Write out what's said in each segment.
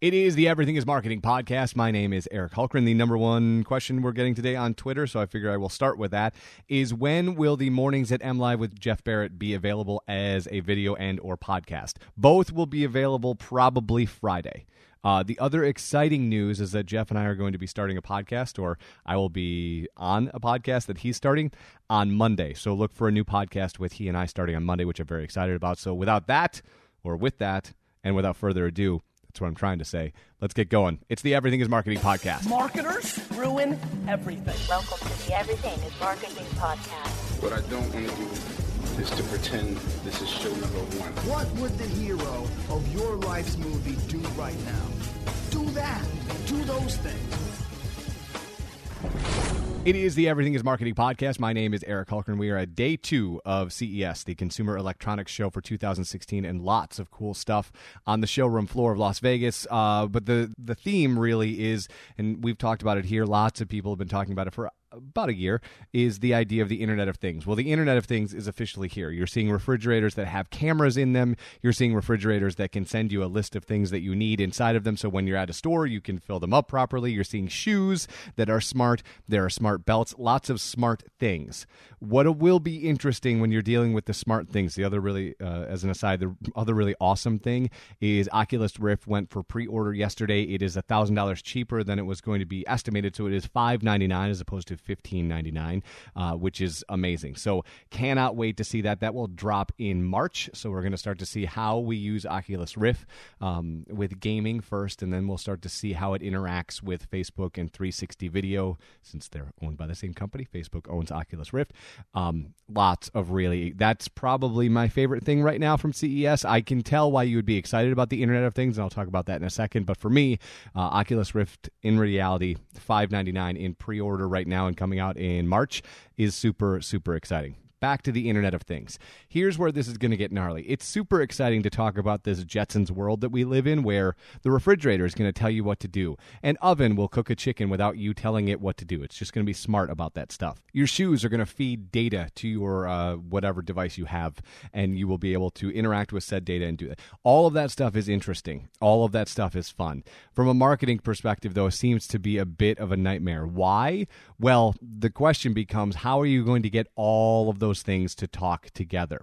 It is the Everything is Marketing podcast. My name is Eric Hulkran. The number one question we're getting today on Twitter, so I figure I will start with that, is when will the Mornings at M Live with Jeff Barrett be available as a video and or podcast? Both will be available probably Friday. Uh, the other exciting news is that Jeff and I are going to be starting a podcast, or I will be on a podcast that he's starting on Monday. So look for a new podcast with he and I starting on Monday, which I'm very excited about. So without that, or with that, and without further ado, that's what I'm trying to say. Let's get going. It's the Everything is Marketing podcast. Marketers ruin everything. Welcome to the Everything is Marketing podcast. What I don't want to do is to pretend this is show number one. What would the hero of your life's movie do right now? Do that. Do those things. It is the Everything is Marketing podcast. My name is Eric Hulkran. We are at day two of CES, the Consumer Electronics Show for 2016, and lots of cool stuff on the showroom floor of Las Vegas. Uh, but the the theme really is, and we've talked about it here. Lots of people have been talking about it for about a year is the idea of the Internet of Things. Well, the Internet of Things is officially here. You're seeing refrigerators that have cameras in them. You're seeing refrigerators that can send you a list of things that you need inside of them. So when you're at a store, you can fill them up properly. You're seeing shoes that are smart. There are smart belts, lots of smart things. What will be interesting when you're dealing with the smart things, the other really, uh, as an aside, the other really awesome thing is Oculus Rift went for pre order yesterday. It is $1,000 cheaper than it was going to be estimated. So it is 599 as opposed to fifteen ninety nine, uh, which is amazing. So cannot wait to see that. That will drop in March. So we're going to start to see how we use Oculus Rift um, with gaming first, and then we'll start to see how it interacts with Facebook and 360 Video, since they're owned by the same company. Facebook owns Oculus Rift. Um, lots of really. That's probably my favorite thing right now from CES. I can tell why you would be excited about the Internet of Things, and I'll talk about that in a second. But for me, uh, Oculus Rift in reality, five ninety nine in pre order right now coming out in March is super, super exciting back to the Internet of Things. Here's where this is going to get gnarly. It's super exciting to talk about this Jetsons world that we live in, where the refrigerator is going to tell you what to do. An oven will cook a chicken without you telling it what to do. It's just going to be smart about that stuff. Your shoes are going to feed data to your uh, whatever device you have, and you will be able to interact with said data and do that. All of that stuff is interesting. All of that stuff is fun. From a marketing perspective, though, it seems to be a bit of a nightmare. Why? Well, the question becomes how are you going to get all of those those things to talk together.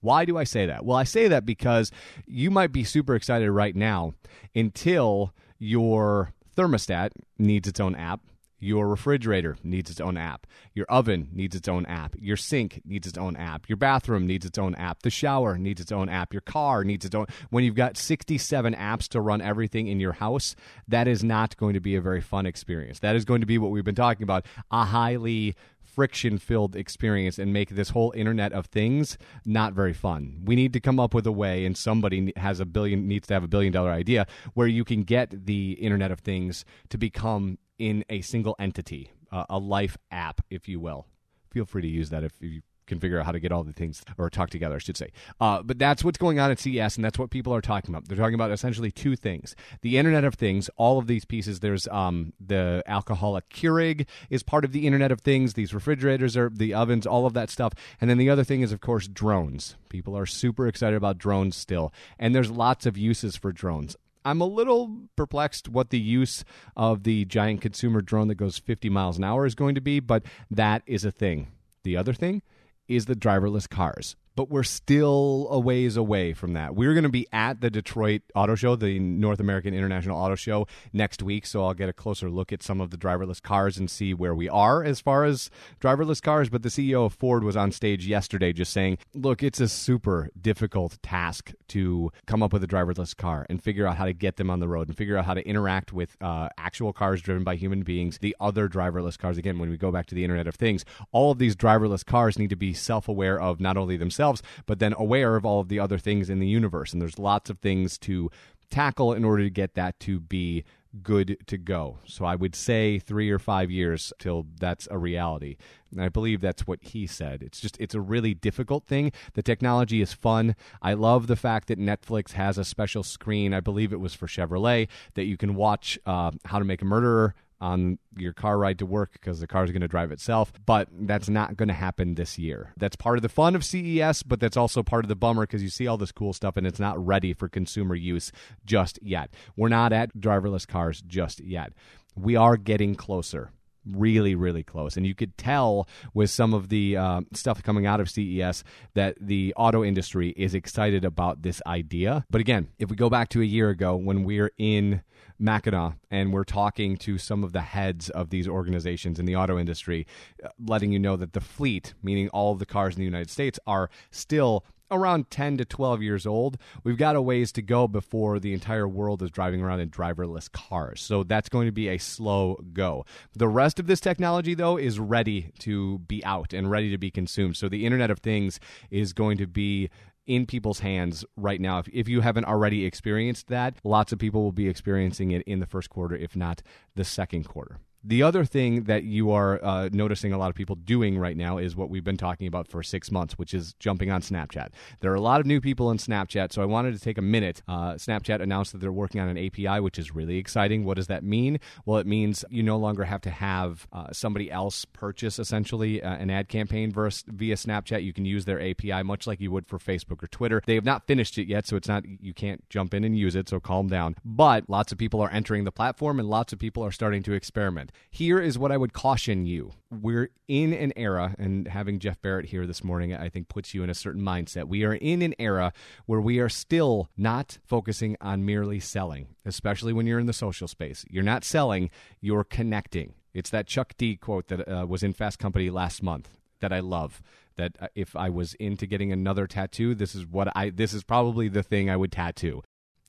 Why do I say that? Well, I say that because you might be super excited right now until your thermostat needs its own app. Your refrigerator needs its own app. Your oven needs its own app. Your sink needs its own app. Your bathroom needs its own app. The shower needs its own app. Your car needs its own. When you've got 67 apps to run everything in your house, that is not going to be a very fun experience. That is going to be what we've been talking about a highly friction filled experience and make this whole internet of things not very fun. We need to come up with a way and somebody has a billion needs to have a billion dollar idea where you can get the internet of things to become in a single entity, uh, a life app if you will. Feel free to use that if you can figure out how to get all the things or talk together, I should say. Uh, but that's what's going on at CES, and that's what people are talking about. They're talking about essentially two things: the Internet of Things. All of these pieces. There's um, the alcoholic Keurig is part of the Internet of Things. These refrigerators are the ovens, all of that stuff. And then the other thing is, of course, drones. People are super excited about drones still, and there's lots of uses for drones. I'm a little perplexed what the use of the giant consumer drone that goes 50 miles an hour is going to be, but that is a thing. The other thing is the driverless cars. But we're still a ways away from that. We're going to be at the Detroit Auto Show, the North American International Auto Show, next week. So I'll get a closer look at some of the driverless cars and see where we are as far as driverless cars. But the CEO of Ford was on stage yesterday just saying, look, it's a super difficult task to come up with a driverless car and figure out how to get them on the road and figure out how to interact with uh, actual cars driven by human beings, the other driverless cars. Again, when we go back to the Internet of Things, all of these driverless cars need to be self aware of not only themselves but then aware of all of the other things in the universe. And there's lots of things to tackle in order to get that to be good to go. So I would say three or five years till that's a reality. And I believe that's what he said. It's just, it's a really difficult thing. The technology is fun. I love the fact that Netflix has a special screen. I believe it was for Chevrolet that you can watch uh, How to Make a Murderer on your car ride to work because the car is going to drive itself. But that's not going to happen this year. That's part of the fun of CES, but that's also part of the bummer because you see all this cool stuff and it's not ready for consumer use just yet. We're not at driverless cars just yet. We are getting closer really, really close. And you could tell with some of the uh, stuff coming out of CES that the auto industry is excited about this idea. But again, if we go back to a year ago when we're in Mackinac and we're talking to some of the heads of these organizations in the auto industry, uh, letting you know that the fleet, meaning all of the cars in the United States, are still around 10 to 12 years old. We've got a ways to go before the entire world is driving around in driverless cars. So that's going to be a slow go. The rest of this technology, though, is ready to be out and ready to be consumed. So the Internet of Things is going to be in people's hands right now. If, if you haven't already experienced that, lots of people will be experiencing it in the first quarter, if not the second quarter. The other thing that you are uh, noticing a lot of people doing right now is what we've been talking about for six months, which is jumping on Snapchat. There are a lot of new people in Snapchat, so I wanted to take a minute. Uh, Snapchat announced that they're working on an API, which is really exciting. What does that mean? Well, it means you no longer have to have uh, somebody else purchase essentially uh, an ad campaign versus, via Snapchat. You can use their API much like you would for Facebook or Twitter. They have not finished it yet, so it's not you can't jump in and use it. So calm down. But lots of people are entering the platform, and lots of people are starting to experiment. Here is what I would caution you. We're in an era, and having Jeff Barrett here this morning, I think puts you in a certain mindset. We are in an era where we are still not focusing on merely selling, especially when you're in the social space. You're not selling, you're connecting. It's that Chuck D quote that uh, was in Fast Company last month that I love. That uh, if I was into getting another tattoo, this is what I. This is probably the thing I would tattoo.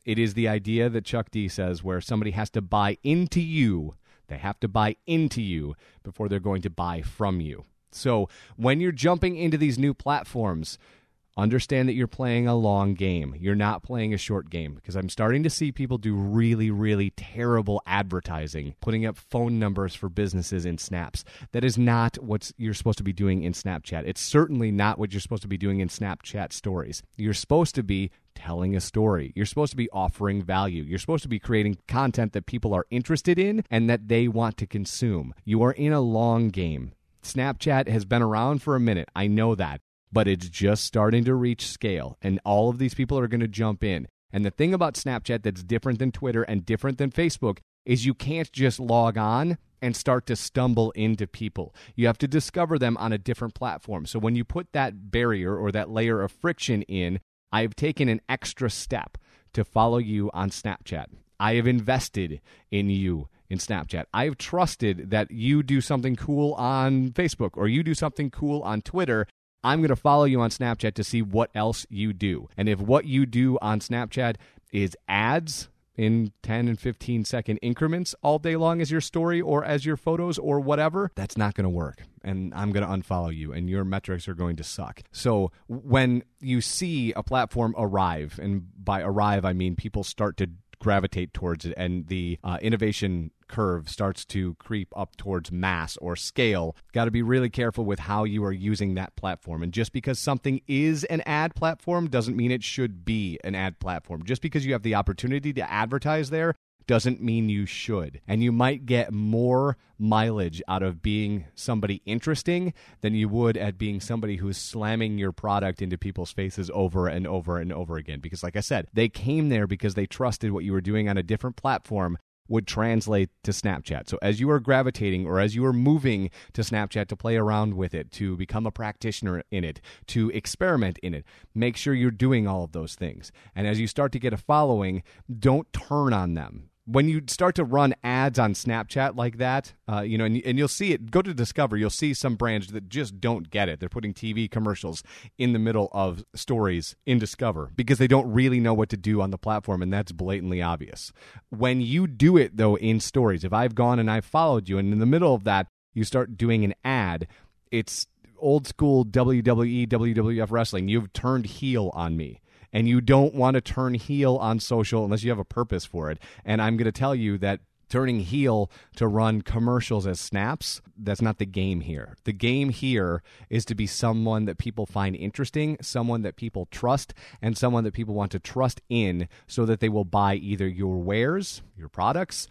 It is the idea that Chuck D says where somebody has to buy into you they have to buy into you before they're going to buy from you. So when you're jumping into these new platforms, understand that you're playing a long game. You're not playing a short game because I'm starting to see people do really, really terrible advertising, putting up phone numbers for businesses in snaps. That is not what you're supposed to be doing in Snapchat. It's certainly not what you're supposed to be doing in Snapchat stories. You're supposed to be telling a story. You're supposed to be offering value. You're supposed to be creating content that people are interested in and that they want to consume. You are in a long game. Snapchat has been around for a minute. I know that. But it's just starting to reach scale, and all of these people are going to jump in. And the thing about Snapchat that's different than Twitter and different than Facebook is you can't just log on and start to stumble into people. You have to discover them on a different platform. So when you put that barrier or that layer of friction in, I've taken an extra step to follow you on Snapchat. I have invested in you in Snapchat. I've trusted that you do something cool on Facebook or you do something cool on Twitter. I'm going to follow you on Snapchat to see what else you do. And if what you do on Snapchat is ads, in 10 and 15 second increments all day long as your story or as your photos or whatever, that's not going to work. And I'm going to unfollow you, and your metrics are going to suck. So when you see a platform arrive, and by arrive, I mean people start to gravitate towards it, and the uh, innovation curve starts to creep up towards mass or scale. Got to be really careful with how you are using that platform. And just because something is an ad platform doesn't mean it should be an ad platform. Just because you have the opportunity to advertise there doesn't mean you should. And you might get more mileage out of being somebody interesting than you would at being somebody who's slamming your product into people's faces over and over and over again. Because, like I said, they came there because they trusted what you were doing on a different platform would translate to Snapchat. So as you are gravitating or as you are moving to Snapchat to play around with it, to become a practitioner in it, to experiment in it, make sure you're doing all of those things. And as you start to get a following, don't turn on them when you start to run ads on Snapchat like that, uh, you know, and, and, you'll see it. Go to Discover, you'll see some brands that just don't get it. They're putting TV commercials in the middle of stories in Discover because they don't really know what to do on the platform, and that's blatantly obvious. When you do it though in stories, if I've gone and I've followed you, and in the middle of that you start doing an ad, it's old school WWE, WWF wrestling. You've turned heel on me and you don't want to turn heel on social unless you have a purpose for it. And I'm going to tell you that turning heel to run commercials as snaps that's not the game here the game here is to be someone that people find interesting someone that people trust and someone that people want to trust in so that they will buy either your wares your products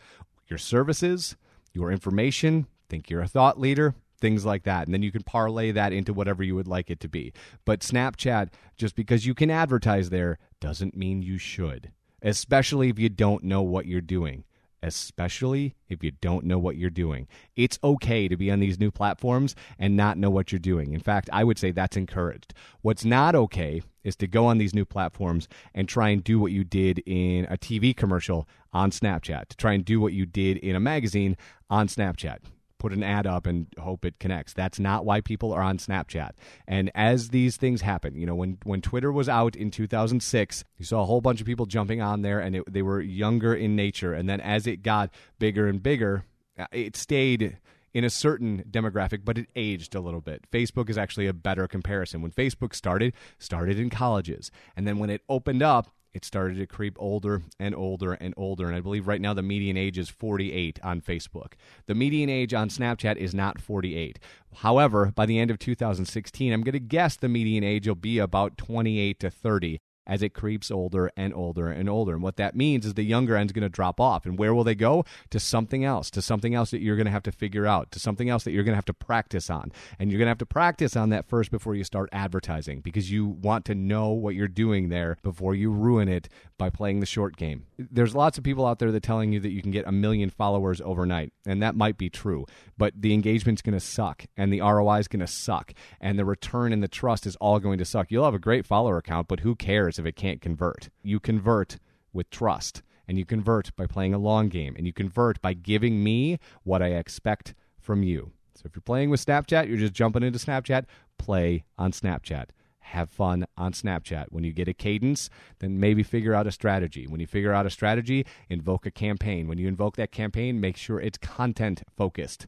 your services your information, think you're a thought leader, things like that. And then you can parlay that into whatever you would like it to be. But Snapchat, just because you can advertise there, doesn't mean you should, especially if you don't know what you're doing. Especially if you don't know what you're doing. It's okay to be on these new platforms and not know what you're doing. In fact, I would say that's encouraged. What's not okay is to go on these new platforms and try and do what you did in a TV commercial on Snapchat, to try and do what you did in a magazine on Snapchat put an ad up and hope it connects. That's not why people are on Snapchat. And as these things happen, you know, when when Twitter was out in 2006, you saw a whole bunch of people jumping on there, and it, they were younger in nature. And then as it got bigger and bigger, uh, it stayed in a certain demographic, but it aged a little bit. Facebook is actually a better comparison. When Facebook started, started in colleges, and then when it opened up, it started to creep older and older and older. And I believe right now the median age is 48 on Facebook. The median age on Snapchat is not 48. However, by the end of 2016, I'm going to guess the median age will be about 28 to 30 as it creeps older and older and older. And what that means is the younger end's going to drop off. And where will they go? To something else, to something else that you're going to have to figure out, to something else that you're going to have to practice on. And you're going to have to practice on that first before you start advertising because you want to know what you're doing there before you ruin it by playing the short game. There's lots of people out there that telling you that you can get a million followers overnight, and that might be true, but the engagement's going to suck and the ROI is going to suck and the return and the trust is all going to suck. You'll have a great follower account, but who cares if it can't convert. You convert with trust, and you convert by playing a long game, and you convert by giving me what I expect from you. So if you're playing with Snapchat, you're just jumping into Snapchat, play on Snapchat. Have fun on Snapchat. When you get a cadence, then maybe figure out a strategy. When you figure out a strategy, invoke a campaign. When you invoke that campaign, make sure it's content focused,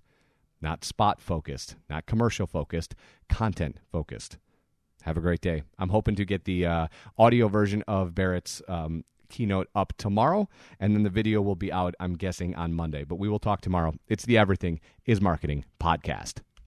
not spot focused, not commercial focused, content focused. Have a great day. I'm hoping to get the uh, audio version of Barrett's um, keynote up tomorrow, and then the video will be out, I'm guessing, on Monday. But we will talk tomorrow. It's the Everything is Marketing podcast.